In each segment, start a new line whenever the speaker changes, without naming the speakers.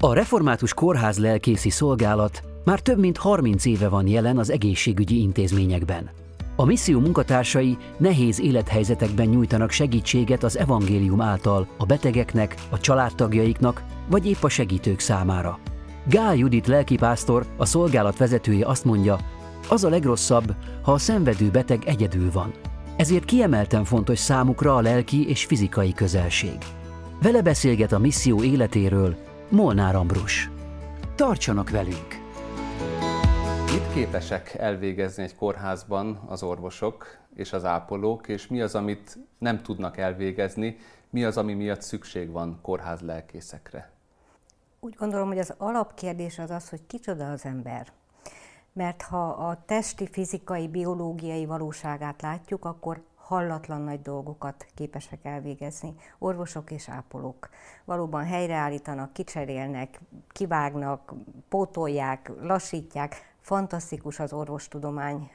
A református kórház lelkészi szolgálat már több mint 30 éve van jelen az egészségügyi intézményekben. A misszió munkatársai nehéz élethelyzetekben nyújtanak segítséget az evangélium által a betegeknek, a családtagjaiknak, vagy épp a segítők számára. Gál Judit lelkipásztor, a szolgálat vezetője azt mondja, az a legrosszabb, ha a szenvedő beteg egyedül van. Ezért kiemelten fontos számukra a lelki és fizikai közelség. Vele beszélget a misszió életéről Molnár Ambrus. Tartsanak velünk!
Mit képesek elvégezni egy kórházban az orvosok és az ápolók, és mi az, amit nem tudnak elvégezni, mi az, ami miatt szükség van kórház lelkészekre?
Úgy gondolom, hogy az alapkérdés az az, hogy kicsoda az ember. Mert ha a testi, fizikai, biológiai valóságát látjuk, akkor hallatlan nagy dolgokat képesek elvégezni. Orvosok és ápolók valóban helyreállítanak, kicserélnek, kivágnak, pótolják, lassítják. Fantasztikus az orvostudomány,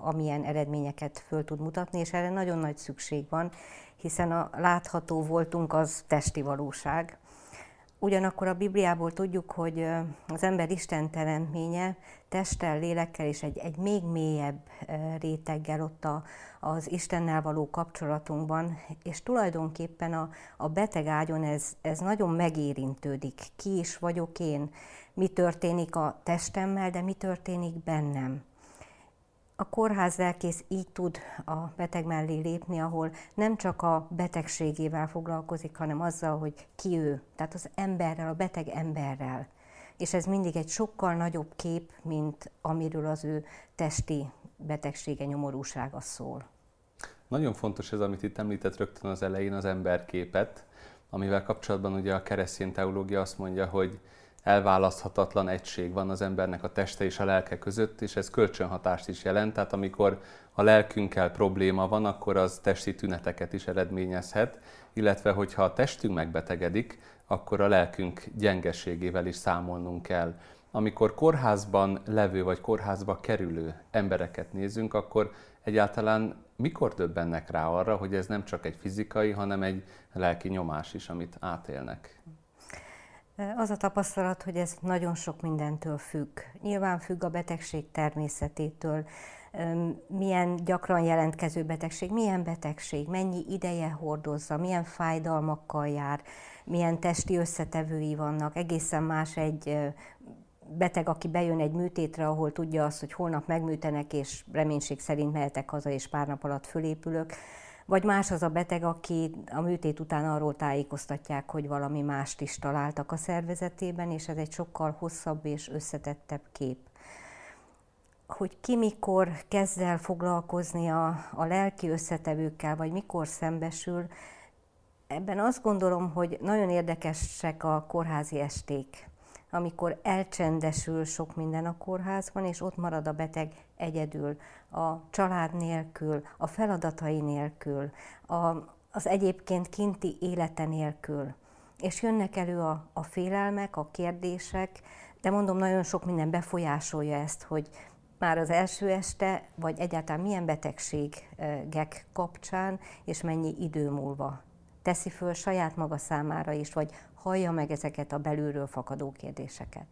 amilyen eredményeket föl tud mutatni, és erre nagyon nagy szükség van, hiszen a látható voltunk az testi valóság, Ugyanakkor a Bibliából tudjuk, hogy az ember Isten teremtménye testtel, lélekkel és egy, egy még mélyebb réteggel ott a, az Istennel való kapcsolatunkban, és tulajdonképpen a, a beteg ágyon ez, ez nagyon megérintődik. Ki is vagyok én, mi történik a testemmel, de mi történik bennem a kórház lelkész így tud a beteg mellé lépni, ahol nem csak a betegségével foglalkozik, hanem azzal, hogy ki ő, tehát az emberrel, a beteg emberrel. És ez mindig egy sokkal nagyobb kép, mint amiről az ő testi betegsége, nyomorúsága szól.
Nagyon fontos ez, amit itt említett rögtön az elején, az emberképet, amivel kapcsolatban ugye a keresztény teológia azt mondja, hogy elválaszthatatlan egység van az embernek a teste és a lelke között, és ez kölcsönhatást is jelent. Tehát amikor a lelkünkkel probléma van, akkor az testi tüneteket is eredményezhet, illetve hogyha a testünk megbetegedik, akkor a lelkünk gyengeségével is számolnunk kell. Amikor kórházban levő vagy kórházba kerülő embereket nézünk, akkor egyáltalán mikor döbbennek rá arra, hogy ez nem csak egy fizikai, hanem egy lelki nyomás is, amit átélnek?
Az a tapasztalat, hogy ez nagyon sok mindentől függ. Nyilván függ a betegség természetétől, milyen gyakran jelentkező betegség, milyen betegség, mennyi ideje hordozza, milyen fájdalmakkal jár, milyen testi összetevői vannak. Egészen más egy beteg, aki bejön egy műtétre, ahol tudja azt, hogy holnap megműtenek, és reménység szerint mehetek haza, és pár nap alatt fölépülök vagy más az a beteg, aki a műtét után arról tájékoztatják, hogy valami mást is találtak a szervezetében, és ez egy sokkal hosszabb és összetettebb kép. Hogy ki mikor kezd el foglalkozni a, a lelki összetevőkkel, vagy mikor szembesül, ebben azt gondolom, hogy nagyon érdekesek a kórházi esték amikor elcsendesül sok minden a kórházban, és ott marad a beteg egyedül, a család nélkül, a feladatai nélkül, a, az egyébként kinti élete nélkül. És jönnek elő a, a félelmek, a kérdések, de mondom, nagyon sok minden befolyásolja ezt, hogy már az első este, vagy egyáltalán milyen betegségek kapcsán, és mennyi idő múlva teszi föl saját maga számára is, vagy hallja meg ezeket a belülről fakadó kérdéseket.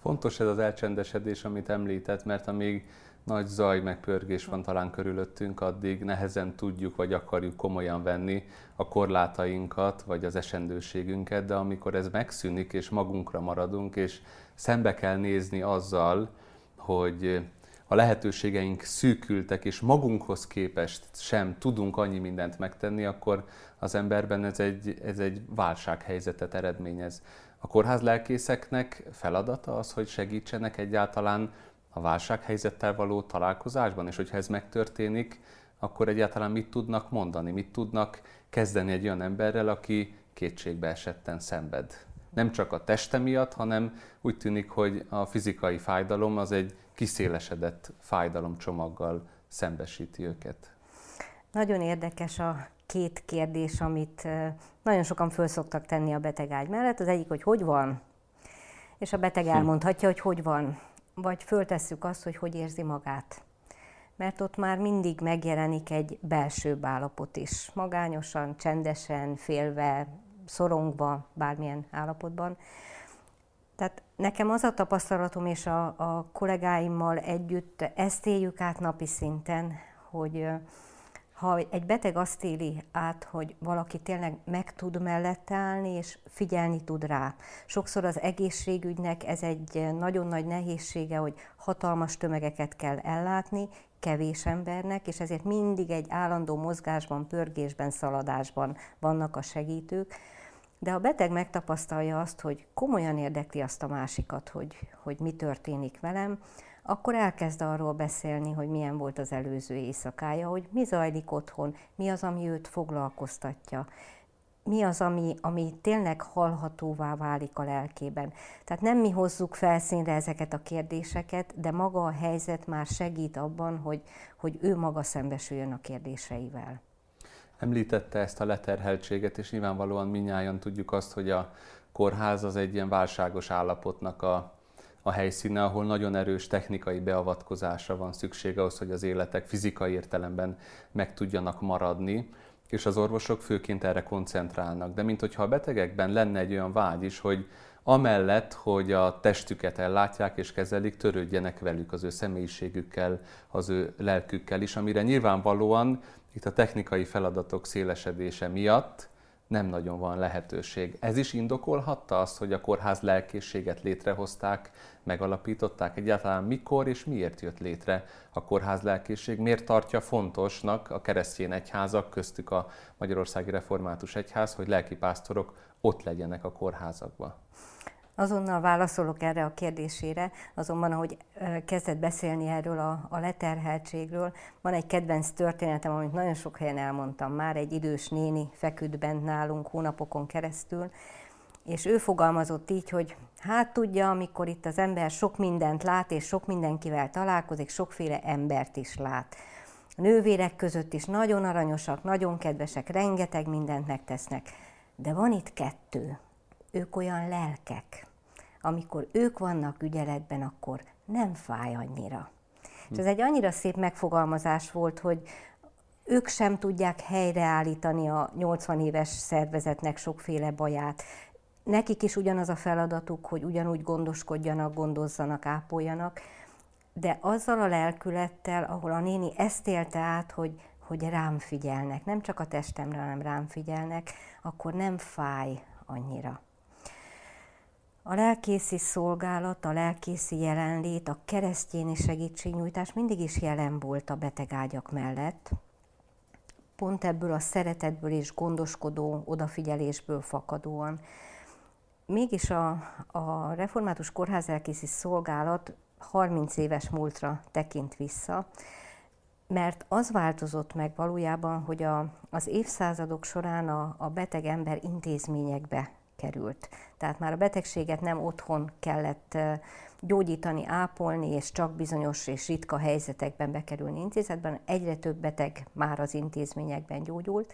Fontos ez az elcsendesedés, amit említett, mert amíg nagy zaj meg van talán körülöttünk, addig nehezen tudjuk vagy akarjuk komolyan venni a korlátainkat, vagy az esendőségünket, de amikor ez megszűnik, és magunkra maradunk, és szembe kell nézni azzal, hogy a lehetőségeink szűkültek, és magunkhoz képest sem tudunk annyi mindent megtenni, akkor az emberben ez egy, ez egy válsághelyzetet eredményez. A kórházlelkészeknek feladata az, hogy segítsenek egyáltalán a válsághelyzettel való találkozásban, és hogyha ez megtörténik, akkor egyáltalán mit tudnak mondani, mit tudnak kezdeni egy olyan emberrel, aki kétségbe esetten szenved. Nem csak a teste miatt, hanem úgy tűnik, hogy a fizikai fájdalom az egy kiszélesedett fájdalomcsomaggal szembesíti őket.
Nagyon érdekes a két kérdés, amit nagyon sokan föl szoktak tenni a betegágy mellett. Az egyik, hogy hogy van, és a beteg hm. elmondhatja, hogy hogy van. Vagy föltesszük azt, hogy hogy érzi magát. Mert ott már mindig megjelenik egy belső állapot is. Magányosan, csendesen, félve, szorongva, bármilyen állapotban. Tehát nekem az a tapasztalatom, és a, a kollégáimmal együtt ezt éljük át napi szinten, hogy ha egy beteg azt éli át, hogy valaki tényleg meg tud mellette állni, és figyelni tud rá. Sokszor az egészségügynek ez egy nagyon nagy nehézsége, hogy hatalmas tömegeket kell ellátni, kevés embernek, és ezért mindig egy állandó mozgásban, pörgésben, szaladásban vannak a segítők. De a beteg megtapasztalja azt, hogy komolyan érdekli azt a másikat, hogy, hogy mi történik velem, akkor elkezd arról beszélni, hogy milyen volt az előző éjszakája, hogy mi zajlik otthon, mi az, ami őt foglalkoztatja, mi az, ami, ami tényleg hallhatóvá válik a lelkében. Tehát nem mi hozzuk felszínre ezeket a kérdéseket, de maga a helyzet már segít abban, hogy, hogy ő maga szembesüljön a kérdéseivel.
Említette ezt a leterheltséget, és nyilvánvalóan minnyáján tudjuk azt, hogy a kórház az egy ilyen válságos állapotnak a, a helyszíne, ahol nagyon erős technikai beavatkozásra van szükség ahhoz, hogy az életek fizikai értelemben meg tudjanak maradni, és az orvosok főként erre koncentrálnak. De mint hogyha a betegekben lenne egy olyan vágy is, hogy amellett, hogy a testüket ellátják és kezelik, törődjenek velük az ő személyiségükkel, az ő lelkükkel is, amire nyilvánvalóan itt a technikai feladatok szélesedése miatt nem nagyon van lehetőség. Ez is indokolhatta azt, hogy a kórház lelkészséget létrehozták, megalapították egyáltalán mikor és miért jött létre a kórház lelkészség, miért tartja fontosnak a keresztény egyházak, köztük a Magyarországi Református Egyház, hogy lelkipásztorok ott legyenek a kórházakban.
Azonnal válaszolok erre a kérdésére, azonban ahogy kezdett beszélni erről a, a leterheltségről, van egy kedvenc történetem, amit nagyon sok helyen elmondtam már, egy idős néni feküdt bent nálunk hónapokon keresztül, és ő fogalmazott így, hogy hát tudja, amikor itt az ember sok mindent lát, és sok mindenkivel találkozik, sokféle embert is lát. A nővérek között is nagyon aranyosak, nagyon kedvesek, rengeteg mindent megtesznek. De van itt kettő, ők olyan lelkek. Amikor ők vannak ügyeletben, akkor nem fáj annyira. És ez egy annyira szép megfogalmazás volt, hogy ők sem tudják helyreállítani a 80 éves szervezetnek sokféle baját. Nekik is ugyanaz a feladatuk, hogy ugyanúgy gondoskodjanak, gondozzanak, ápoljanak, de azzal a lelkülettel, ahol a néni ezt élte át, hogy, hogy rám figyelnek, nem csak a testemre, hanem rám figyelnek, akkor nem fáj annyira. A lelkészi szolgálat, a lelkészi jelenlét, a keresztjéni segítségnyújtás mindig is jelen volt a betegágyak mellett. Pont ebből a szeretetből és gondoskodó odafigyelésből fakadóan. Mégis a, a református kórház lelkészi szolgálat 30 éves múltra tekint vissza, mert az változott meg valójában, hogy a, az évszázadok során a, a beteg ember intézményekbe került. Tehát már a betegséget nem otthon kellett gyógyítani, ápolni, és csak bizonyos és ritka helyzetekben bekerülni intézetben. Egyre több beteg már az intézményekben gyógyult,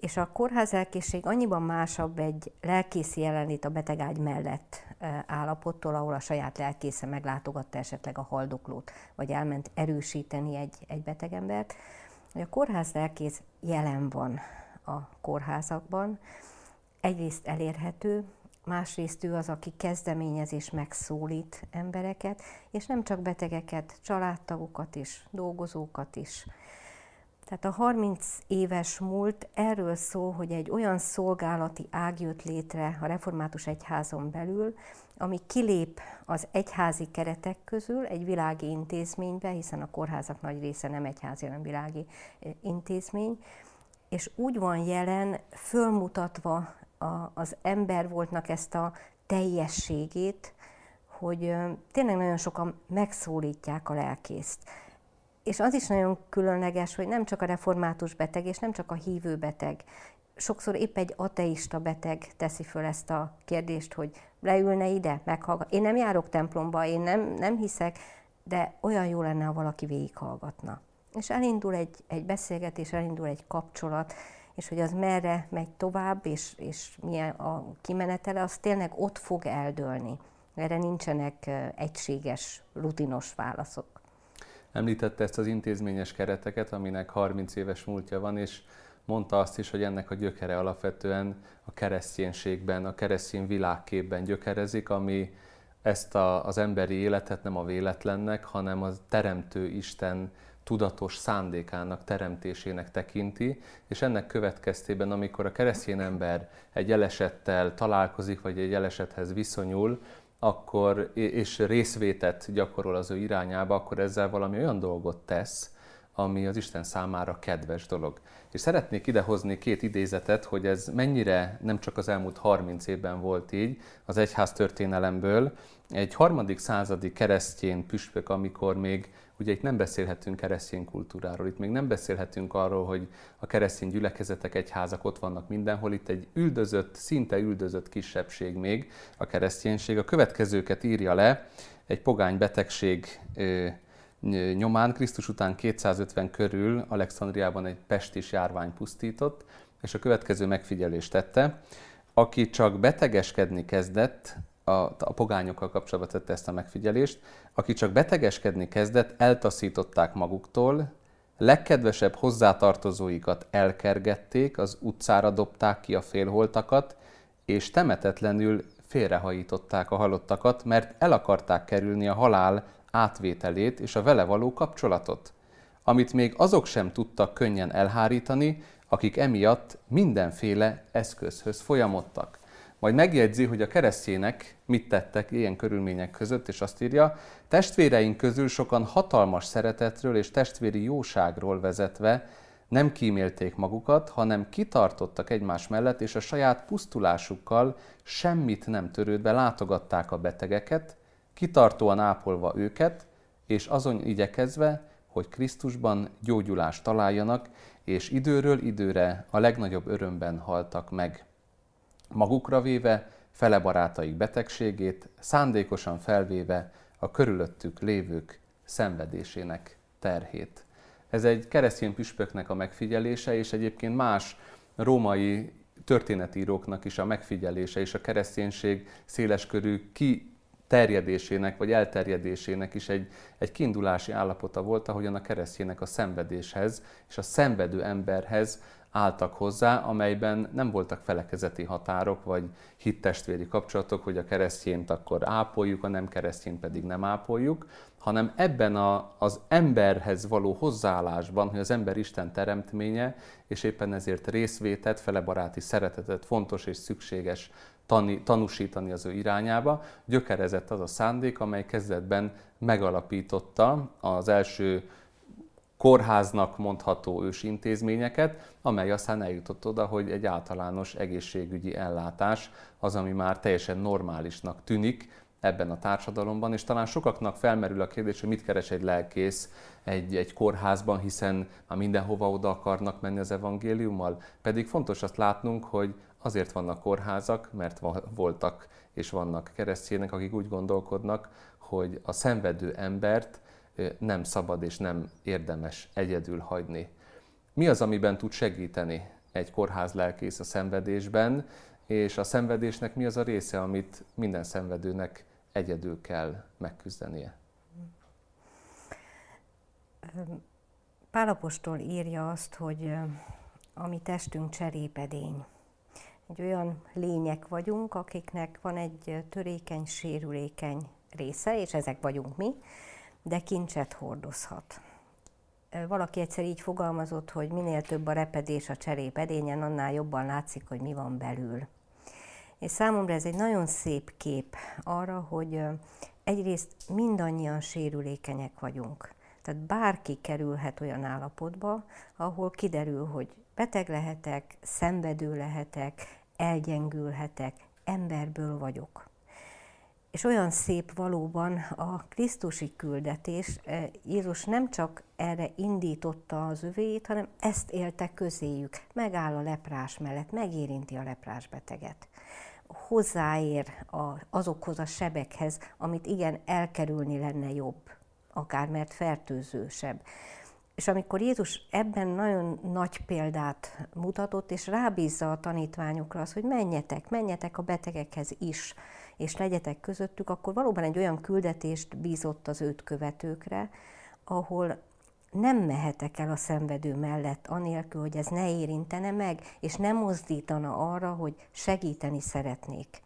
és a kórházelkészség annyiban másabb egy lelkészi jelenlét a betegágy mellett állapottól, ahol a saját lelkésze meglátogatta esetleg a haldoklót, vagy elment erősíteni egy, egy betegembert, a kórház lelkész jelen van a kórházakban, egyrészt elérhető, másrészt ő az, aki kezdeményez és megszólít embereket, és nem csak betegeket, családtagokat is, dolgozókat is. Tehát a 30 éves múlt erről szól, hogy egy olyan szolgálati ág jött létre a református egyházon belül, ami kilép az egyházi keretek közül egy világi intézménybe, hiszen a kórházak nagy része nem egyházi, hanem világi eh, intézmény, és úgy van jelen, fölmutatva a, az ember voltnak ezt a teljességét, hogy tényleg nagyon sokan megszólítják a lelkészt. És az is nagyon különleges, hogy nem csak a református beteg, és nem csak a hívő beteg. Sokszor épp egy ateista beteg teszi föl ezt a kérdést, hogy leülne ide, meghallgat. Én nem járok templomba, én nem, nem hiszek, de olyan jó lenne, ha valaki végighallgatna. És elindul egy, egy beszélgetés, elindul egy kapcsolat, és hogy az merre megy tovább, és, és milyen a kimenetele, az tényleg ott fog eldőlni. Erre nincsenek egységes, rutinos válaszok.
Említette ezt az intézményes kereteket, aminek 30 éves múltja van, és mondta azt is, hogy ennek a gyökere alapvetően a kereszténységben, a keresztény világképben gyökerezik, ami ezt a, az emberi életet nem a véletlennek, hanem a Teremtő Isten tudatos szándékának, teremtésének tekinti, és ennek következtében, amikor a keresztény ember egy elesettel találkozik, vagy egy elesethez viszonyul, akkor, és részvétet gyakorol az ő irányába, akkor ezzel valami olyan dolgot tesz, ami az Isten számára kedves dolog. És szeretnék idehozni két idézetet, hogy ez mennyire nem csak az elmúlt 30 évben volt így, az egyház történelemből. Egy harmadik századi keresztény püspök, amikor még Ugye itt nem beszélhetünk keresztény kultúráról, itt még nem beszélhetünk arról, hogy a keresztény gyülekezetek, egyházak ott vannak mindenhol, itt egy üldözött, szinte üldözött kisebbség még a kereszténység. A következőket írja le egy pogány betegség nyomán Krisztus után 250 körül Alexandriában egy pestis járvány pusztított, és a következő megfigyelést tette. Aki csak betegeskedni kezdett, a, a pogányokkal kapcsolatban tette ezt a megfigyelést, aki csak betegeskedni kezdett, eltaszították maguktól, legkedvesebb hozzátartozóikat elkergették, az utcára dobták ki a félholtakat, és temetetlenül félrehajították a halottakat, mert el akarták kerülni a halál átvételét és a vele való kapcsolatot, amit még azok sem tudtak könnyen elhárítani, akik emiatt mindenféle eszközhöz folyamodtak. Majd megjegyzi, hogy a keresztjének mit tettek ilyen körülmények között, és azt írja, testvéreink közül sokan hatalmas szeretetről és testvéri jóságról vezetve nem kímélték magukat, hanem kitartottak egymás mellett, és a saját pusztulásukkal semmit nem törődve látogatták a betegeket, kitartóan ápolva őket, és azon igyekezve, hogy Krisztusban gyógyulást találjanak, és időről időre a legnagyobb örömben haltak meg magukra véve fele barátaik betegségét, szándékosan felvéve a körülöttük lévők szenvedésének terhét. Ez egy keresztény püspöknek a megfigyelése, és egyébként más római történetíróknak is a megfigyelése, és a kereszténység széleskörű ki terjedésének vagy elterjedésének is egy, egy kiindulási állapota volt, ahogyan a keresztjének a szenvedéshez és a szenvedő emberhez álltak hozzá, amelyben nem voltak felekezeti határok, vagy hittestvéri kapcsolatok, hogy a keresztjént akkor ápoljuk, a nem keresztjént pedig nem ápoljuk, hanem ebben a, az emberhez való hozzáállásban, hogy az ember Isten teremtménye, és éppen ezért részvétet, felebaráti szeretetet fontos és szükséges tani, tanúsítani az ő irányába, gyökerezett az a szándék, amely kezdetben megalapította az első kórháznak mondható ős intézményeket, amely aztán eljutott oda, hogy egy általános egészségügyi ellátás az, ami már teljesen normálisnak tűnik ebben a társadalomban, és talán sokaknak felmerül a kérdés, hogy mit keres egy lelkész egy, egy kórházban, hiszen már mindenhova oda akarnak menni az evangéliummal. Pedig fontos azt látnunk, hogy azért vannak kórházak, mert voltak és vannak keresztjének, akik úgy gondolkodnak, hogy a szenvedő embert nem szabad és nem érdemes egyedül hagyni. Mi az, amiben tud segíteni egy kórház lelkész a szenvedésben, és a szenvedésnek mi az a része, amit minden szenvedőnek egyedül kell megküzdenie?
Pálapostól írja azt, hogy a mi testünk cserépedény. Egy olyan lények vagyunk, akiknek van egy törékeny, sérülékeny része, és ezek vagyunk mi, de kincset hordozhat. Valaki egyszer így fogalmazott, hogy minél több a repedés a cserép edényen, annál jobban látszik, hogy mi van belül. És számomra ez egy nagyon szép kép arra, hogy egyrészt mindannyian sérülékenyek vagyunk. Tehát bárki kerülhet olyan állapotba, ahol kiderül, hogy beteg lehetek, szenvedő lehetek, elgyengülhetek, emberből vagyok. És olyan szép valóban a Krisztusi küldetés. Eh, Jézus nem csak erre indította az övéit, hanem ezt élte közéjük. Megáll a leprás mellett, megérinti a leprás beteget. Hozzáér azokhoz a sebekhez, amit igen, elkerülni lenne jobb, akár mert fertőzősebb. És amikor Jézus ebben nagyon nagy példát mutatott, és rábízza a tanítványokra az, hogy menjetek, menjetek a betegekhez is, és legyetek közöttük, akkor valóban egy olyan küldetést bízott az őt követőkre, ahol nem mehetek el a szenvedő mellett, anélkül, hogy ez ne érintene meg, és nem mozdítana arra, hogy segíteni szeretnék.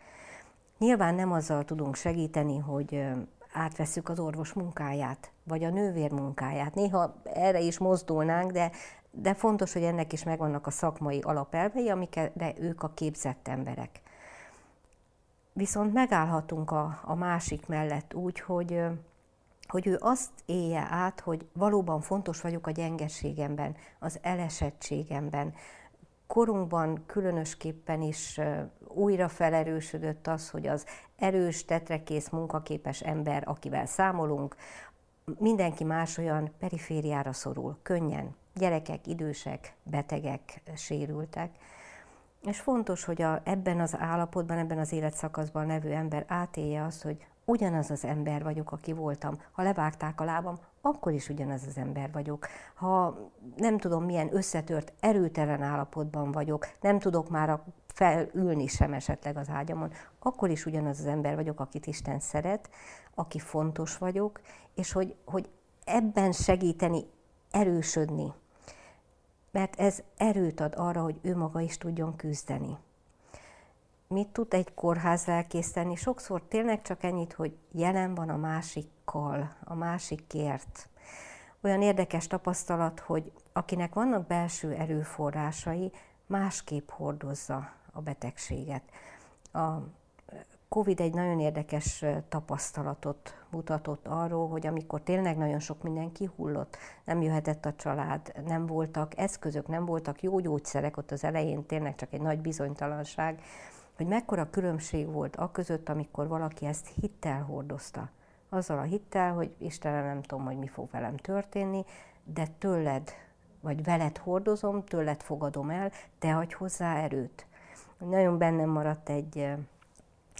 Nyilván nem azzal tudunk segíteni, hogy átveszük az orvos munkáját, vagy a nővér munkáját. Néha erre is mozdulnánk, de, de fontos, hogy ennek is megvannak a szakmai alapelvei, amikre ők a képzett emberek. Viszont megállhatunk a, a másik mellett úgy, hogy, hogy ő azt élje át, hogy valóban fontos vagyok a gyengeségemben, az elesettségemben. Korunkban különösképpen is újra felerősödött az, hogy az erős, tetrekész, munkaképes ember, akivel számolunk, mindenki más olyan perifériára szorul, könnyen. Gyerekek, idősek, betegek, sérültek. És fontos, hogy a, ebben az állapotban, ebben az életszakaszban levő ember átélje azt, hogy ugyanaz az ember vagyok, aki voltam. Ha levágták a lábam, akkor is ugyanaz az ember vagyok. Ha nem tudom, milyen összetört, erőtelen állapotban vagyok, nem tudok már felülni sem esetleg az ágyamon, akkor is ugyanaz az ember vagyok, akit Isten szeret, aki fontos vagyok, és hogy, hogy ebben segíteni, erősödni. Mert ez erőt ad arra, hogy ő maga is tudjon küzdeni mit tud egy kórház elkészíteni? Sokszor tényleg csak ennyit, hogy jelen van a másikkal, a másikért. Olyan érdekes tapasztalat, hogy akinek vannak belső erőforrásai, másképp hordozza a betegséget. A Covid egy nagyon érdekes tapasztalatot mutatott arról, hogy amikor tényleg nagyon sok minden kihullott, nem jöhetett a család, nem voltak eszközök, nem voltak jó gyógyszerek, ott az elején tényleg csak egy nagy bizonytalanság, hogy mekkora különbség volt a között, amikor valaki ezt hittel hordozta. Azzal a hittel, hogy Istenem nem tudom, hogy mi fog velem történni, de tőled, vagy veled hordozom, tőled fogadom el, te adj hozzá erőt. Nagyon bennem maradt egy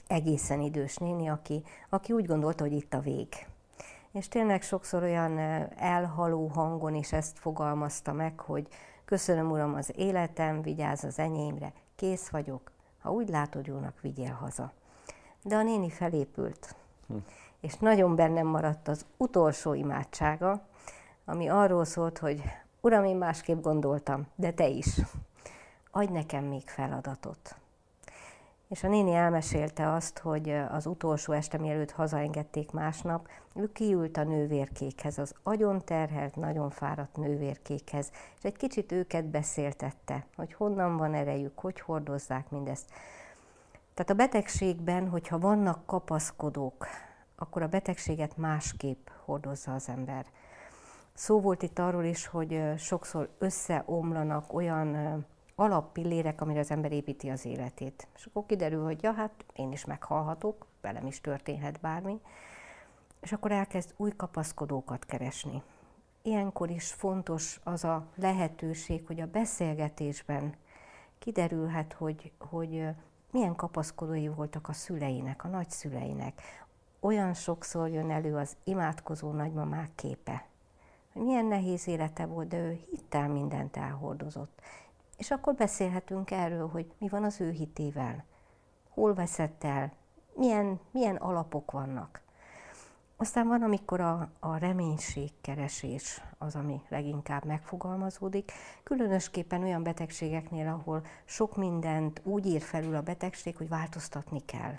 egészen idős néni, aki, aki úgy gondolta, hogy itt a vég. És tényleg sokszor olyan elhaló hangon is ezt fogalmazta meg, hogy köszönöm Uram az életem, vigyázz az enyémre, kész vagyok, ha úgy látod jónak, vigyél haza. De a néni felépült, hm. és nagyon bennem maradt az utolsó imádsága, ami arról szólt, hogy Uram, én másképp gondoltam, de te is. Adj nekem még feladatot. És a néni elmesélte azt, hogy az utolsó este, mielőtt hazaengedték másnap, ő kiült a nővérkékhez, az agyon terhelt, nagyon fáradt nővérkékhez, és egy kicsit őket beszéltette, hogy honnan van erejük, hogy hordozzák mindezt. Tehát a betegségben, hogyha vannak kapaszkodók, akkor a betegséget másképp hordozza az ember. Szó volt itt arról is, hogy sokszor összeomlanak olyan alappillérek, amire az ember építi az életét. És akkor kiderül, hogy ja, hát én is meghalhatok, velem is történhet bármi, és akkor elkezd új kapaszkodókat keresni. Ilyenkor is fontos az a lehetőség, hogy a beszélgetésben kiderülhet, hogy, hogy milyen kapaszkodói voltak a szüleinek, a nagyszüleinek. Olyan sokszor jön elő az imádkozó nagymamák képe. Milyen nehéz élete volt, de ő hittel mindent elhordozott. És akkor beszélhetünk erről, hogy mi van az ő hitével, hol veszett el, milyen, milyen alapok vannak. Aztán van, amikor a, a reménységkeresés az, ami leginkább megfogalmazódik, különösképpen olyan betegségeknél, ahol sok mindent úgy ír felül a betegség, hogy változtatni kell.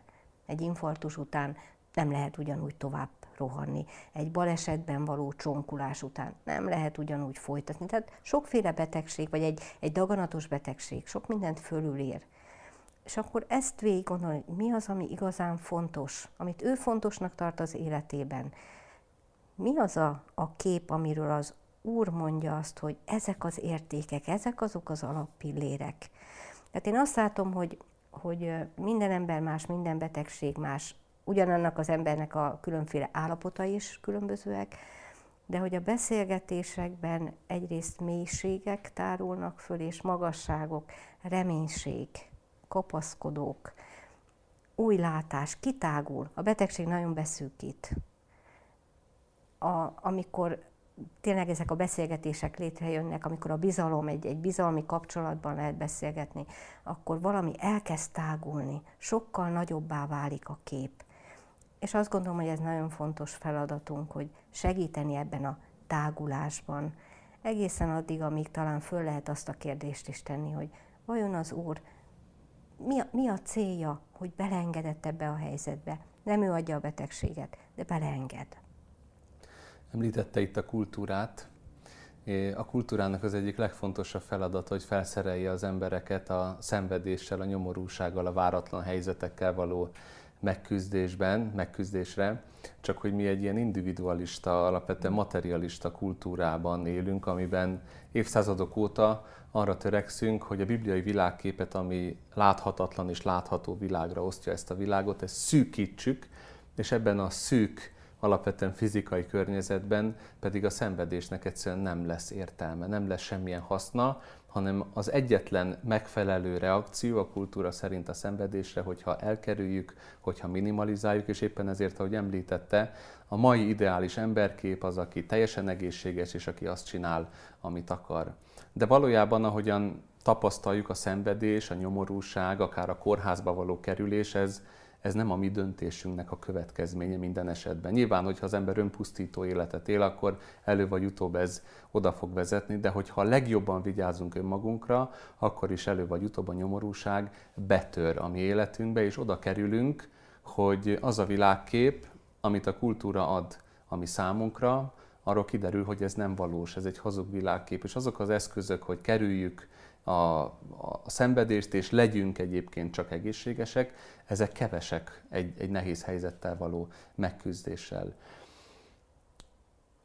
Egy infarktus után nem lehet ugyanúgy tovább rohanni. Egy balesetben való csonkulás után nem lehet ugyanúgy folytatni. Tehát sokféle betegség, vagy egy, egy daganatos betegség sok mindent fölülér. És akkor ezt végig gondolni, hogy mi az, ami igazán fontos, amit ő fontosnak tart az életében. Mi az a, a kép, amiről az Úr mondja azt, hogy ezek az értékek, ezek azok az alappillérek. Tehát én azt látom, hogy, hogy minden ember más, minden betegség más, ugyanannak az embernek a különféle állapotai is különbözőek, de hogy a beszélgetésekben egyrészt mélységek tárulnak föl, és magasságok, reménység, kapaszkodók, új látás, kitágul. A betegség nagyon beszűkít. A, amikor tényleg ezek a beszélgetések létrejönnek, amikor a bizalom, egy, egy bizalmi kapcsolatban lehet beszélgetni, akkor valami elkezd tágulni, sokkal nagyobbá válik a kép. És azt gondolom, hogy ez nagyon fontos feladatunk, hogy segíteni ebben a tágulásban, egészen addig, amíg talán föl lehet azt a kérdést is tenni, hogy vajon az Úr mi a, mi a célja, hogy beleengedett ebbe a helyzetbe. Nem ő adja a betegséget, de beleenged.
Említette itt a kultúrát. A kultúrának az egyik legfontosabb feladata, hogy felszerelje az embereket a szenvedéssel, a nyomorúsággal, a váratlan helyzetekkel való megküzdésben, megküzdésre, csak hogy mi egy ilyen individualista, alapvetően materialista kultúrában élünk, amiben évszázadok óta arra törekszünk, hogy a bibliai világképet, ami láthatatlan és látható világra osztja ezt a világot, ezt szűkítsük, és ebben a szűk, alapvetően fizikai környezetben pedig a szenvedésnek egyszerűen nem lesz értelme, nem lesz semmilyen haszna, hanem az egyetlen megfelelő reakció a kultúra szerint a szenvedésre, hogyha elkerüljük, hogyha minimalizáljuk, és éppen ezért, ahogy említette, a mai ideális emberkép az, aki teljesen egészséges, és aki azt csinál, amit akar. De valójában, ahogyan tapasztaljuk a szenvedés, a nyomorúság, akár a kórházba való kerülés, ez, ez nem a mi döntésünknek a következménye minden esetben. Nyilván, hogyha az ember önpusztító életet él, akkor elő vagy utóbb ez oda fog vezetni, de hogyha legjobban vigyázunk önmagunkra, akkor is elő vagy utóbb a nyomorúság betör a mi életünkbe, és oda kerülünk, hogy az a világkép, amit a kultúra ad, ami számunkra, arról kiderül, hogy ez nem valós, ez egy hazug világkép, és azok az eszközök, hogy kerüljük a, a szenvedést, és legyünk egyébként csak egészségesek, ezek kevesek egy, egy nehéz helyzettel való megküzdéssel.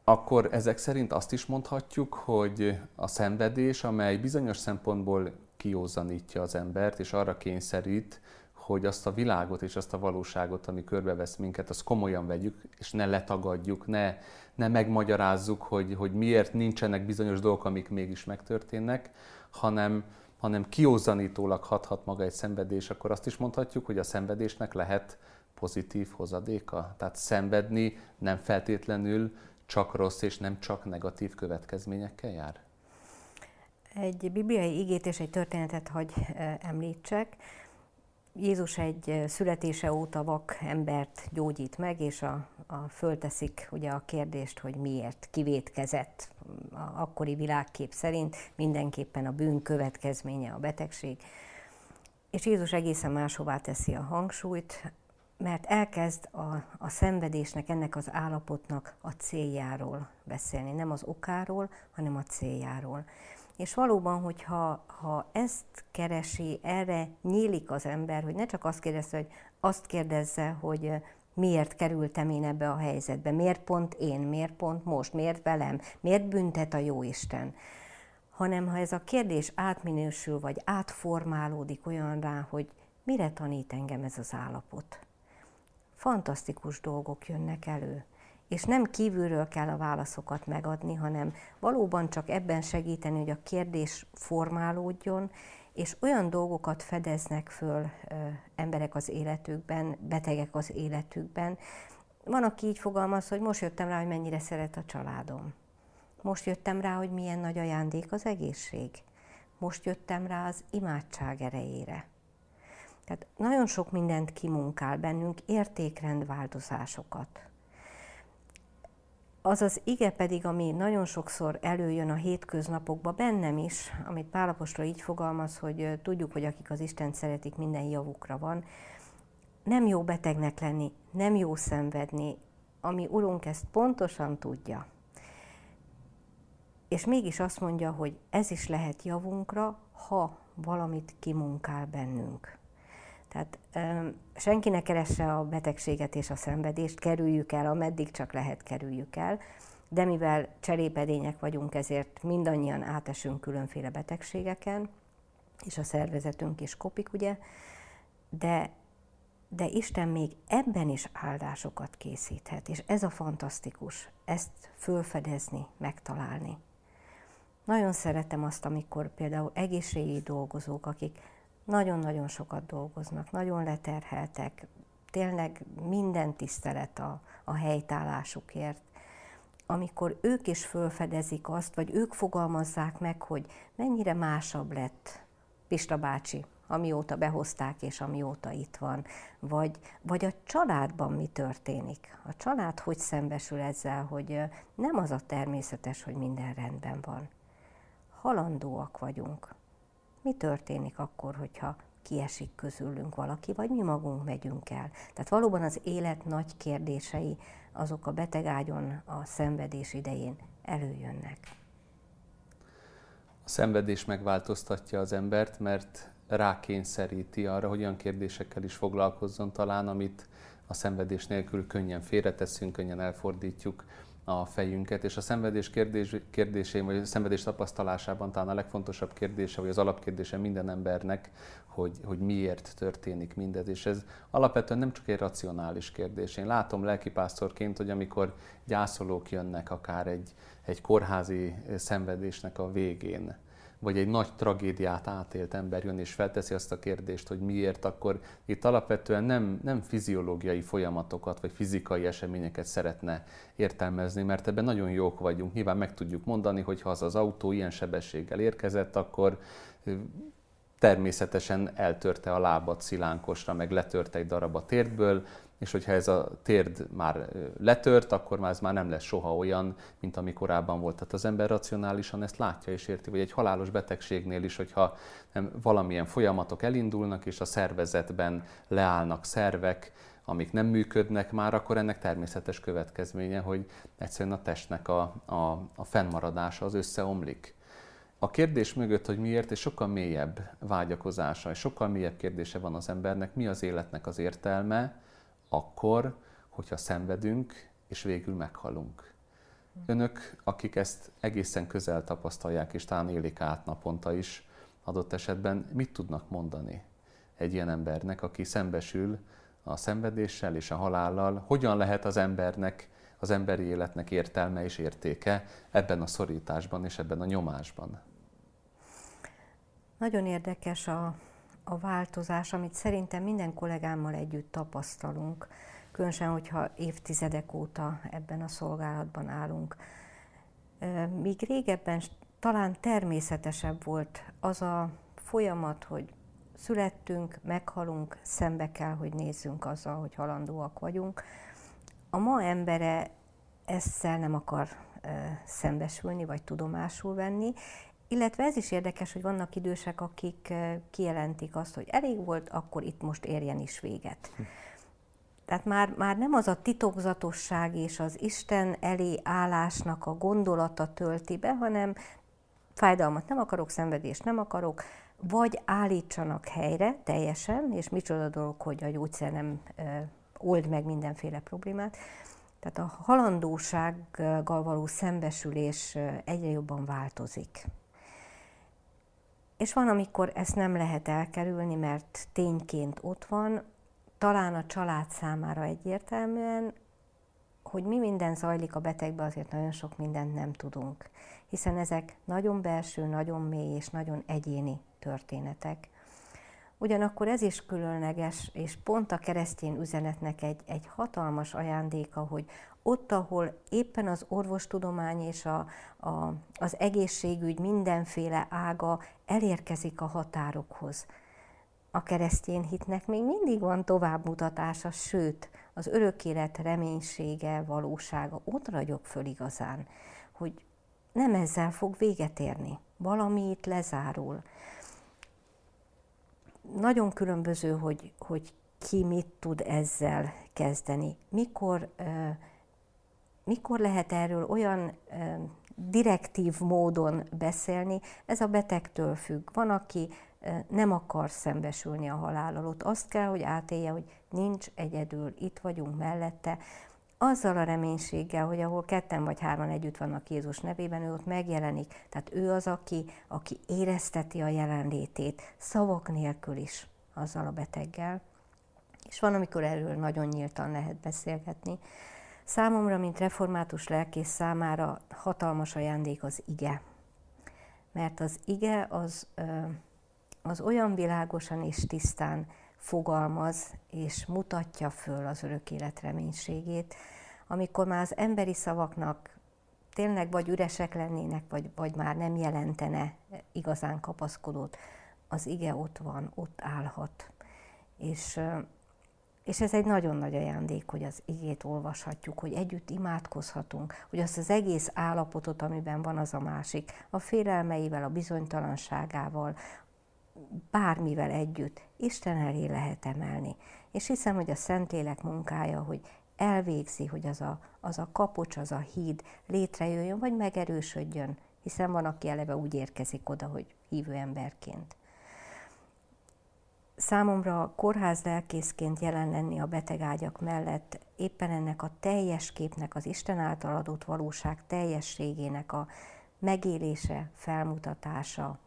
Akkor ezek szerint azt is mondhatjuk, hogy a szenvedés, amely bizonyos szempontból kiózanítja az embert, és arra kényszerít, hogy azt a világot és azt a valóságot, ami körbevesz minket, azt komolyan vegyük, és ne letagadjuk, ne, ne megmagyarázzuk, hogy, hogy miért nincsenek bizonyos dolgok, amik mégis megtörténnek, hanem, hanem kiózanítólag hathat maga egy szenvedés, akkor azt is mondhatjuk, hogy a szenvedésnek lehet pozitív hozadéka. Tehát szenvedni nem feltétlenül csak rossz és nem csak negatív következményekkel jár?
Egy bibliai igét és egy történetet hagy említsek. Jézus egy születése óta vak embert gyógyít meg, és a, a fölteszik ugye a kérdést, hogy miért kivétkezett a akkori világkép szerint, mindenképpen a bűn következménye a betegség. És Jézus egészen máshová teszi a hangsúlyt, mert elkezd a, a szenvedésnek, ennek az állapotnak a céljáról beszélni. Nem az okáról, hanem a céljáról. És valóban, hogyha ha ezt keresi, erre nyílik az ember, hogy ne csak azt kérdezze, hogy azt kérdezze, hogy miért kerültem én ebbe a helyzetbe, miért pont én, miért pont most, miért velem, miért büntet a Jóisten, hanem ha ez a kérdés átminősül, vagy átformálódik olyanrá, hogy mire tanít engem ez az állapot. Fantasztikus dolgok jönnek elő és nem kívülről kell a válaszokat megadni, hanem valóban csak ebben segíteni, hogy a kérdés formálódjon, és olyan dolgokat fedeznek föl ö, emberek az életükben, betegek az életükben. Van, aki így fogalmaz, hogy most jöttem rá, hogy mennyire szeret a családom. Most jöttem rá, hogy milyen nagy ajándék az egészség. Most jöttem rá az imádság erejére. Tehát nagyon sok mindent kimunkál bennünk, értékrendváltozásokat. Az az ige pedig, ami nagyon sokszor előjön a hétköznapokba, bennem is, amit Pálapostól így fogalmaz, hogy tudjuk, hogy akik az Isten szeretik, minden javukra van. Nem jó betegnek lenni, nem jó szenvedni, ami Urunk ezt pontosan tudja. És mégis azt mondja, hogy ez is lehet javunkra, ha valamit kimunkál bennünk. Tehát senki ne keresse a betegséget és a szenvedést, kerüljük el, ameddig csak lehet kerüljük el, de mivel cserépedények vagyunk, ezért mindannyian átesünk különféle betegségeken, és a szervezetünk is kopik, ugye, de, de Isten még ebben is áldásokat készíthet, és ez a fantasztikus, ezt fölfedezni, megtalálni. Nagyon szeretem azt, amikor például egészségügyi dolgozók, akik nagyon-nagyon sokat dolgoznak, nagyon leterheltek, tényleg minden tisztelet a, a helytállásukért. Amikor ők is felfedezik azt, vagy ők fogalmazzák meg, hogy mennyire másabb lett Pista bácsi, amióta behozták és amióta itt van, vagy, vagy a családban mi történik. A család hogy szembesül ezzel, hogy nem az a természetes, hogy minden rendben van. Halandóak vagyunk. Mi történik akkor, hogyha kiesik közülünk valaki, vagy mi magunk megyünk el. Tehát valóban az élet nagy kérdései azok a betegágyon a szenvedés idején előjönnek.
A szenvedés megváltoztatja az embert, mert rákényszeríti arra, hogy olyan kérdésekkel is foglalkozzon talán, amit a szenvedés nélkül könnyen félreteszünk, könnyen elfordítjuk a fejünket, és a szenvedés kérdés, kérdésén, vagy a szenvedés tapasztalásában talán a legfontosabb kérdése, vagy az alapkérdése minden embernek, hogy, hogy miért történik mindez. És ez alapvetően nem csak egy racionális kérdés. Én látom lelkipásztorként, hogy amikor gyászolók jönnek akár egy, egy kórházi szenvedésnek a végén, vagy egy nagy tragédiát átélt ember jön és felteszi azt a kérdést, hogy miért, akkor itt alapvetően nem, nem fiziológiai folyamatokat vagy fizikai eseményeket szeretne értelmezni, mert ebben nagyon jók vagyunk. Nyilván meg tudjuk mondani, hogy ha az az autó ilyen sebességgel érkezett, akkor természetesen eltörte a lábat szilánkosra, meg letörte egy darab a térdből, és hogyha ez a térd már letört, akkor már ez már nem lesz soha olyan, mint ami korábban volt. Tehát az ember racionálisan ezt látja és érti, vagy egy halálos betegségnél is, hogyha nem, valamilyen folyamatok elindulnak, és a szervezetben leállnak szervek, amik nem működnek már, akkor ennek természetes következménye, hogy egyszerűen a testnek a, a, a fennmaradása az összeomlik. A kérdés mögött, hogy miért, és sokkal mélyebb vágyakozása, és sokkal mélyebb kérdése van az embernek, mi az életnek az értelme, akkor, hogyha szenvedünk, és végül meghalunk. Önök, akik ezt egészen közel tapasztalják, és talán élik át naponta is, adott esetben mit tudnak mondani egy ilyen embernek, aki szembesül a szenvedéssel és a halállal? Hogyan lehet az embernek, az emberi életnek értelme és értéke ebben a szorításban és ebben a nyomásban?
Nagyon érdekes a, a változás, amit szerintem minden kollégámmal együtt tapasztalunk, különösen, hogyha évtizedek óta ebben a szolgálatban állunk. Míg régebben talán természetesebb volt az a folyamat, hogy születtünk, meghalunk, szembe kell, hogy nézzünk azzal, hogy halandóak vagyunk. A ma embere ezzel nem akar szembesülni, vagy tudomásul venni, illetve ez is érdekes, hogy vannak idősek, akik kijelentik azt, hogy elég volt, akkor itt most érjen is véget. Tehát már, már nem az a titokzatosság és az Isten elé állásnak a gondolata tölti be, hanem fájdalmat nem akarok, szenvedést nem akarok, vagy állítsanak helyre teljesen, és micsoda dolog, hogy a gyógyszer nem e, old meg mindenféle problémát. Tehát a halandósággal való szembesülés egyre jobban változik. És van, amikor ezt nem lehet elkerülni, mert tényként ott van, talán a család számára egyértelműen, hogy mi minden zajlik a betegbe, azért nagyon sok mindent nem tudunk. Hiszen ezek nagyon belső, nagyon mély és nagyon egyéni történetek. Ugyanakkor ez is különleges, és pont a keresztény üzenetnek egy, egy hatalmas ajándéka, hogy ott, ahol éppen az orvostudomány és a, a, az egészségügy mindenféle ága elérkezik a határokhoz. A keresztény hitnek még mindig van továbbmutatása, sőt, az örök élet reménysége, valósága ott ragyog föl igazán, hogy nem ezzel fog véget érni, valami itt lezárul. Nagyon különböző, hogy, hogy ki mit tud ezzel kezdeni. Mikor mikor lehet erről olyan direktív módon beszélni, ez a betegtől függ. Van, aki nem akar szembesülni a halállal, ott azt kell, hogy átélje, hogy nincs egyedül, itt vagyunk mellette, azzal a reménységgel, hogy ahol ketten vagy hárman együtt vannak Jézus nevében, ő ott megjelenik. Tehát ő az, aki, aki érezteti a jelenlétét, szavak nélkül is azzal a beteggel. És van, amikor erről nagyon nyíltan lehet beszélgetni. Számomra, mint református lelkész számára hatalmas ajándék az ige. Mert az ige az, az olyan világosan és tisztán fogalmaz és mutatja föl az örök élet reménységét, amikor már az emberi szavaknak tényleg vagy üresek lennének, vagy, vagy már nem jelentene igazán kapaszkodót, az ige ott van, ott állhat. És, és ez egy nagyon nagy ajándék, hogy az igét olvashatjuk, hogy együtt imádkozhatunk, hogy azt az egész állapotot, amiben van az a másik, a félelmeivel, a bizonytalanságával, bármivel együtt Isten elé lehet emelni. És hiszem, hogy a Szentlélek munkája, hogy elvégzi, hogy az a, az a kapocs, az a híd létrejöjjön, vagy megerősödjön, hiszen van, aki eleve úgy érkezik oda, hogy hívő emberként. Számomra kórház lelkészként jelen lenni a betegágyak mellett éppen ennek a teljes képnek, az Isten által adott valóság teljességének a megélése, felmutatása,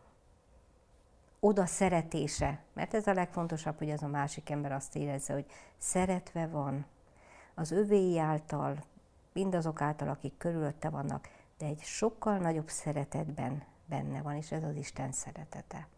oda szeretése, mert ez a legfontosabb, hogy az a másik ember azt érezze, hogy szeretve van, az övéi által, mindazok által, akik körülötte vannak, de egy sokkal nagyobb szeretetben benne van, és ez az Isten szeretete.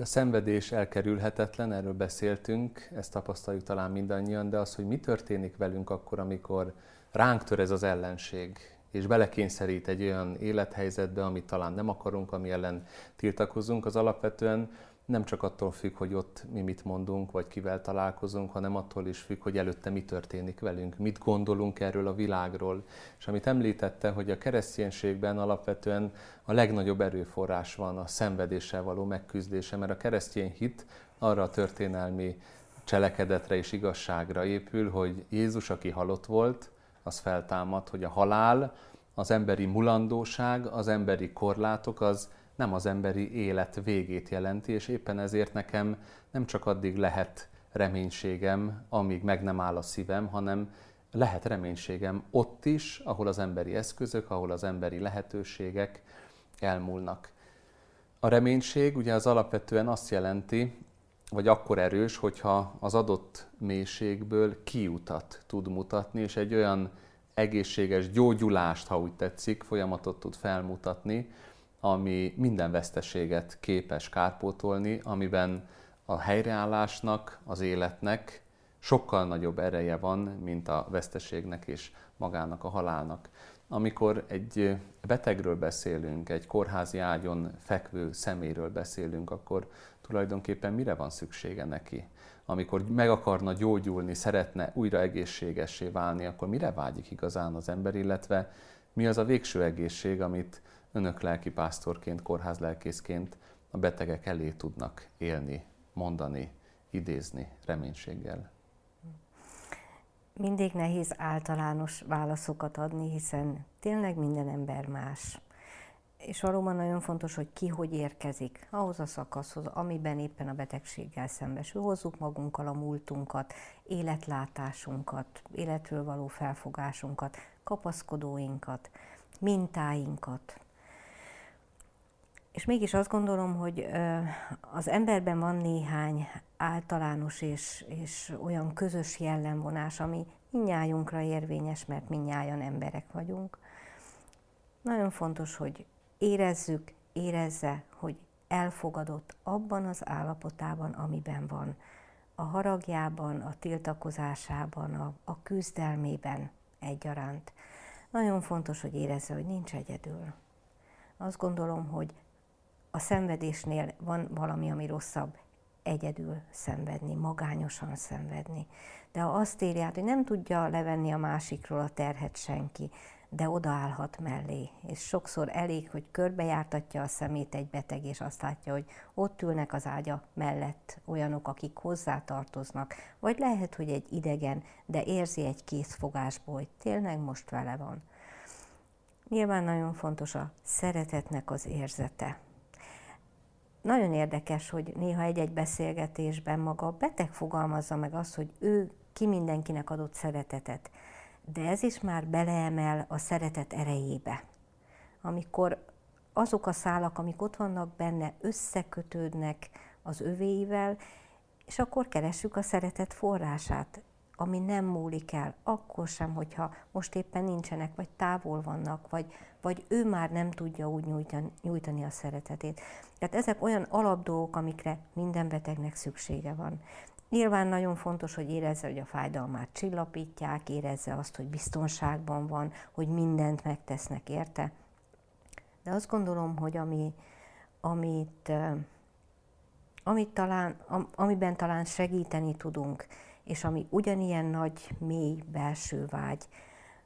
A szenvedés elkerülhetetlen, erről beszéltünk, ezt tapasztaljuk talán mindannyian, de az, hogy mi történik velünk akkor, amikor ránk tör ez az ellenség, és belekényszerít egy olyan élethelyzetbe, amit talán nem akarunk, ami ellen tiltakozunk, az alapvetően nem csak attól függ, hogy ott mi mit mondunk, vagy kivel találkozunk, hanem attól is függ, hogy előtte mi történik velünk, mit gondolunk erről a világról. És amit említette, hogy a kereszténységben alapvetően a legnagyobb erőforrás van a szenvedéssel való megküzdése, mert a keresztény hit arra a történelmi cselekedetre és igazságra épül, hogy Jézus, aki halott volt, az feltámad, hogy a halál, az emberi mulandóság, az emberi korlátok, az nem az emberi élet végét jelenti, és éppen ezért nekem nem csak addig lehet reménységem, amíg meg nem áll a szívem, hanem lehet reménységem ott is, ahol az emberi eszközök, ahol az emberi lehetőségek elmúlnak. A reménység ugye az alapvetően azt jelenti, vagy akkor erős, hogyha az adott mélységből kiutat tud mutatni, és egy olyan egészséges gyógyulást, ha úgy tetszik, folyamatot tud felmutatni, ami minden veszteséget képes kárpótolni, amiben a helyreállásnak, az életnek sokkal nagyobb ereje van, mint a veszteségnek és magának a halálnak. Amikor egy betegről beszélünk, egy kórházi ágyon fekvő szeméről beszélünk, akkor tulajdonképpen mire van szüksége neki? Amikor meg akarna gyógyulni, szeretne újra egészségessé válni, akkor mire vágyik igazán az ember, illetve mi az a végső egészség, amit önök lelkipásztorként, kórházlelkészként a betegek elé tudnak élni, mondani, idézni reménységgel?
Mindig nehéz általános válaszokat adni, hiszen tényleg minden ember más. És valóban nagyon fontos, hogy ki hogy érkezik ahhoz a szakaszhoz, amiben éppen a betegséggel szembesül. Hozzuk magunkkal a múltunkat, életlátásunkat, életről való felfogásunkat, kapaszkodóinkat, mintáinkat, és mégis azt gondolom, hogy az emberben van néhány általános és, és olyan közös jellemvonás, ami minnyájunkra érvényes, mert minnyájan emberek vagyunk. Nagyon fontos, hogy érezzük, érezze, hogy elfogadott abban az állapotában, amiben van. A haragjában, a tiltakozásában, a, a küzdelmében egyaránt. Nagyon fontos, hogy érezze, hogy nincs egyedül. Azt gondolom, hogy a szenvedésnél van valami, ami rosszabb, egyedül szenvedni, magányosan szenvedni. De ha azt írja, hogy nem tudja levenni a másikról a terhet senki, de odaállhat mellé. És sokszor elég, hogy körbejártatja a szemét egy beteg, és azt látja, hogy ott ülnek az ágya mellett olyanok, akik hozzá tartoznak. Vagy lehet, hogy egy idegen, de érzi egy készfogásból, hogy tényleg most vele van. Nyilván nagyon fontos a szeretetnek az érzete nagyon érdekes, hogy néha egy-egy beszélgetésben maga a beteg fogalmazza meg azt, hogy ő ki mindenkinek adott szeretetet. De ez is már beleemel a szeretet erejébe. Amikor azok a szálak, amik ott vannak benne, összekötődnek az övéivel, és akkor keressük a szeretet forrását ami nem múlik el, akkor sem, hogyha most éppen nincsenek, vagy távol vannak, vagy, vagy ő már nem tudja úgy nyújtani, nyújtani a szeretetét. Tehát ezek olyan alapdolgok, amikre minden betegnek szüksége van. Nyilván nagyon fontos, hogy érezze, hogy a fájdalmát csillapítják, érezze azt, hogy biztonságban van, hogy mindent megtesznek érte. De azt gondolom, hogy ami, amit, amit talán, amiben talán segíteni tudunk, és ami ugyanilyen nagy, mély belső vágy,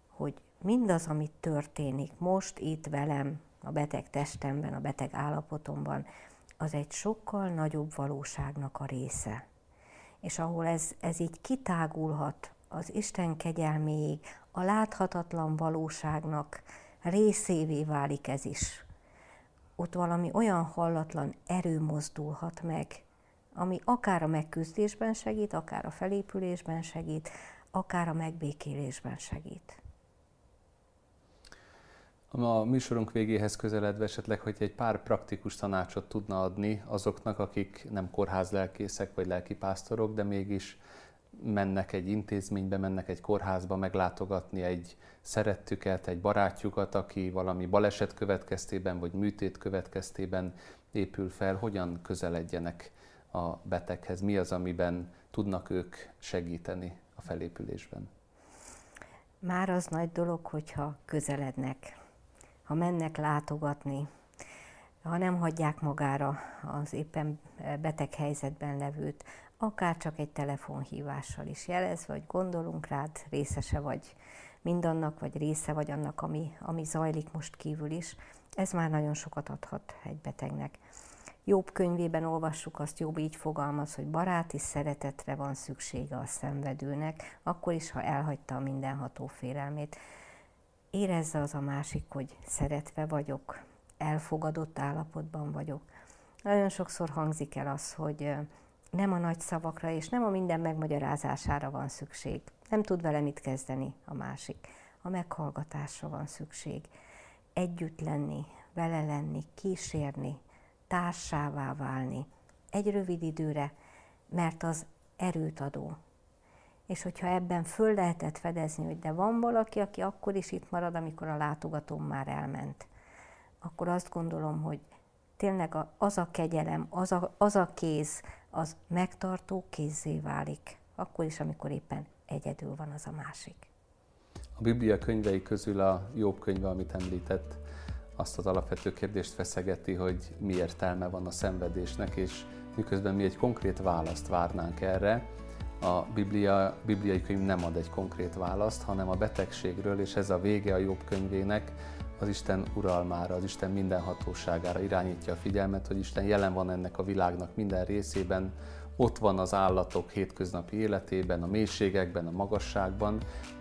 hogy mindaz, amit történik most itt velem, a beteg testemben, a beteg állapotomban, az egy sokkal nagyobb valóságnak a része. És ahol ez, ez így kitágulhat az Isten kegyelméig, a láthatatlan valóságnak részévé válik ez is. Ott valami olyan hallatlan erő mozdulhat meg, ami akár a megküzdésben segít, akár a felépülésben segít, akár a megbékélésben segít.
A műsorunk végéhez közeledve esetleg, hogy egy pár praktikus tanácsot tudna adni azoknak, akik nem kórházlelkészek vagy lelkipásztorok, de mégis mennek egy intézménybe, mennek egy kórházba meglátogatni egy szerettüket, egy barátjukat, aki valami baleset következtében vagy műtét következtében épül fel, hogyan közeledjenek a beteghez, mi az, amiben tudnak ők segíteni a felépülésben?
Már az nagy dolog, hogyha közelednek, ha mennek látogatni, ha nem hagyják magára az éppen beteg helyzetben levőt, akár csak egy telefonhívással is jelezve, hogy gondolunk rád, részese vagy mindannak, vagy része vagy annak, ami, ami zajlik most kívül is, ez már nagyon sokat adhat egy betegnek. Jobb könyvében olvassuk azt, Jobb így fogalmaz, hogy baráti szeretetre van szüksége a szenvedőnek, akkor is, ha elhagyta a mindenható félelmét. Érezze az a másik, hogy szeretve vagyok, elfogadott állapotban vagyok. Nagyon sokszor hangzik el az, hogy nem a nagy szavakra és nem a minden megmagyarázására van szükség. Nem tud vele mit kezdeni a másik. A meghallgatásra van szükség. Együtt lenni, vele lenni, kísérni, társává válni. Egy rövid időre, mert az erőt adó. És hogyha ebben föl lehetett fedezni, hogy de van valaki, aki akkor is itt marad, amikor a látogatóm már elment, akkor azt gondolom, hogy tényleg az a kegyelem, az a, az a kéz, az megtartó kézzé válik, akkor is, amikor éppen egyedül van az a másik.
A Biblia könyvei közül a jobb könyve, amit említett, azt az alapvető kérdést feszegeti, hogy mi értelme van a szenvedésnek, és miközben mi egy konkrét választ várnánk erre, a Biblia, bibliai könyv nem ad egy konkrét választ, hanem a betegségről, és ez a vége a jobb könyvének, az Isten uralmára, az Isten mindenhatóságára irányítja a figyelmet, hogy Isten jelen van ennek a világnak minden részében, ott van az állatok hétköznapi életében, a mélységekben, a magasságban,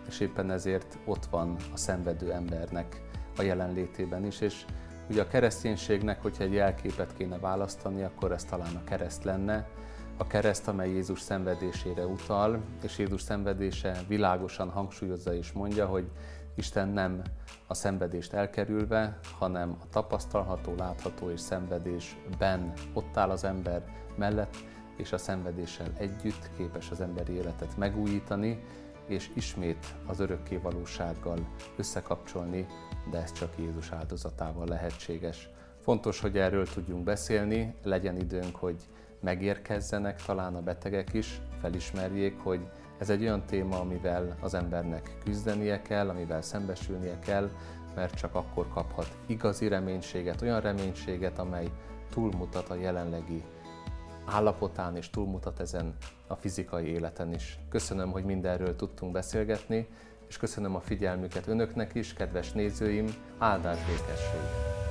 és éppen ezért ott van a szenvedő embernek a jelenlétében is. És ugye a kereszténységnek, hogyha egy jelképet kéne választani, akkor ez talán a kereszt lenne, a kereszt, amely Jézus szenvedésére utal, és Jézus szenvedése világosan hangsúlyozza és mondja, hogy Isten nem a szenvedést elkerülve, hanem a tapasztalható, látható és szenvedésben ott áll az ember mellett, és a szenvedéssel együtt képes az emberi életet megújítani, és ismét az örökké valósággal összekapcsolni, de ez csak Jézus áldozatával lehetséges. Fontos, hogy erről tudjunk beszélni, legyen időnk, hogy megérkezzenek talán a betegek is, felismerjék, hogy ez egy olyan téma, amivel az embernek küzdenie kell, amivel szembesülnie kell, mert csak akkor kaphat igazi reménységet, olyan reménységet, amely túlmutat a jelenlegi állapotán és túlmutat ezen a fizikai életen is. Köszönöm, hogy mindenről tudtunk beszélgetni, és köszönöm a figyelmüket önöknek is, kedves nézőim, áldás békesség!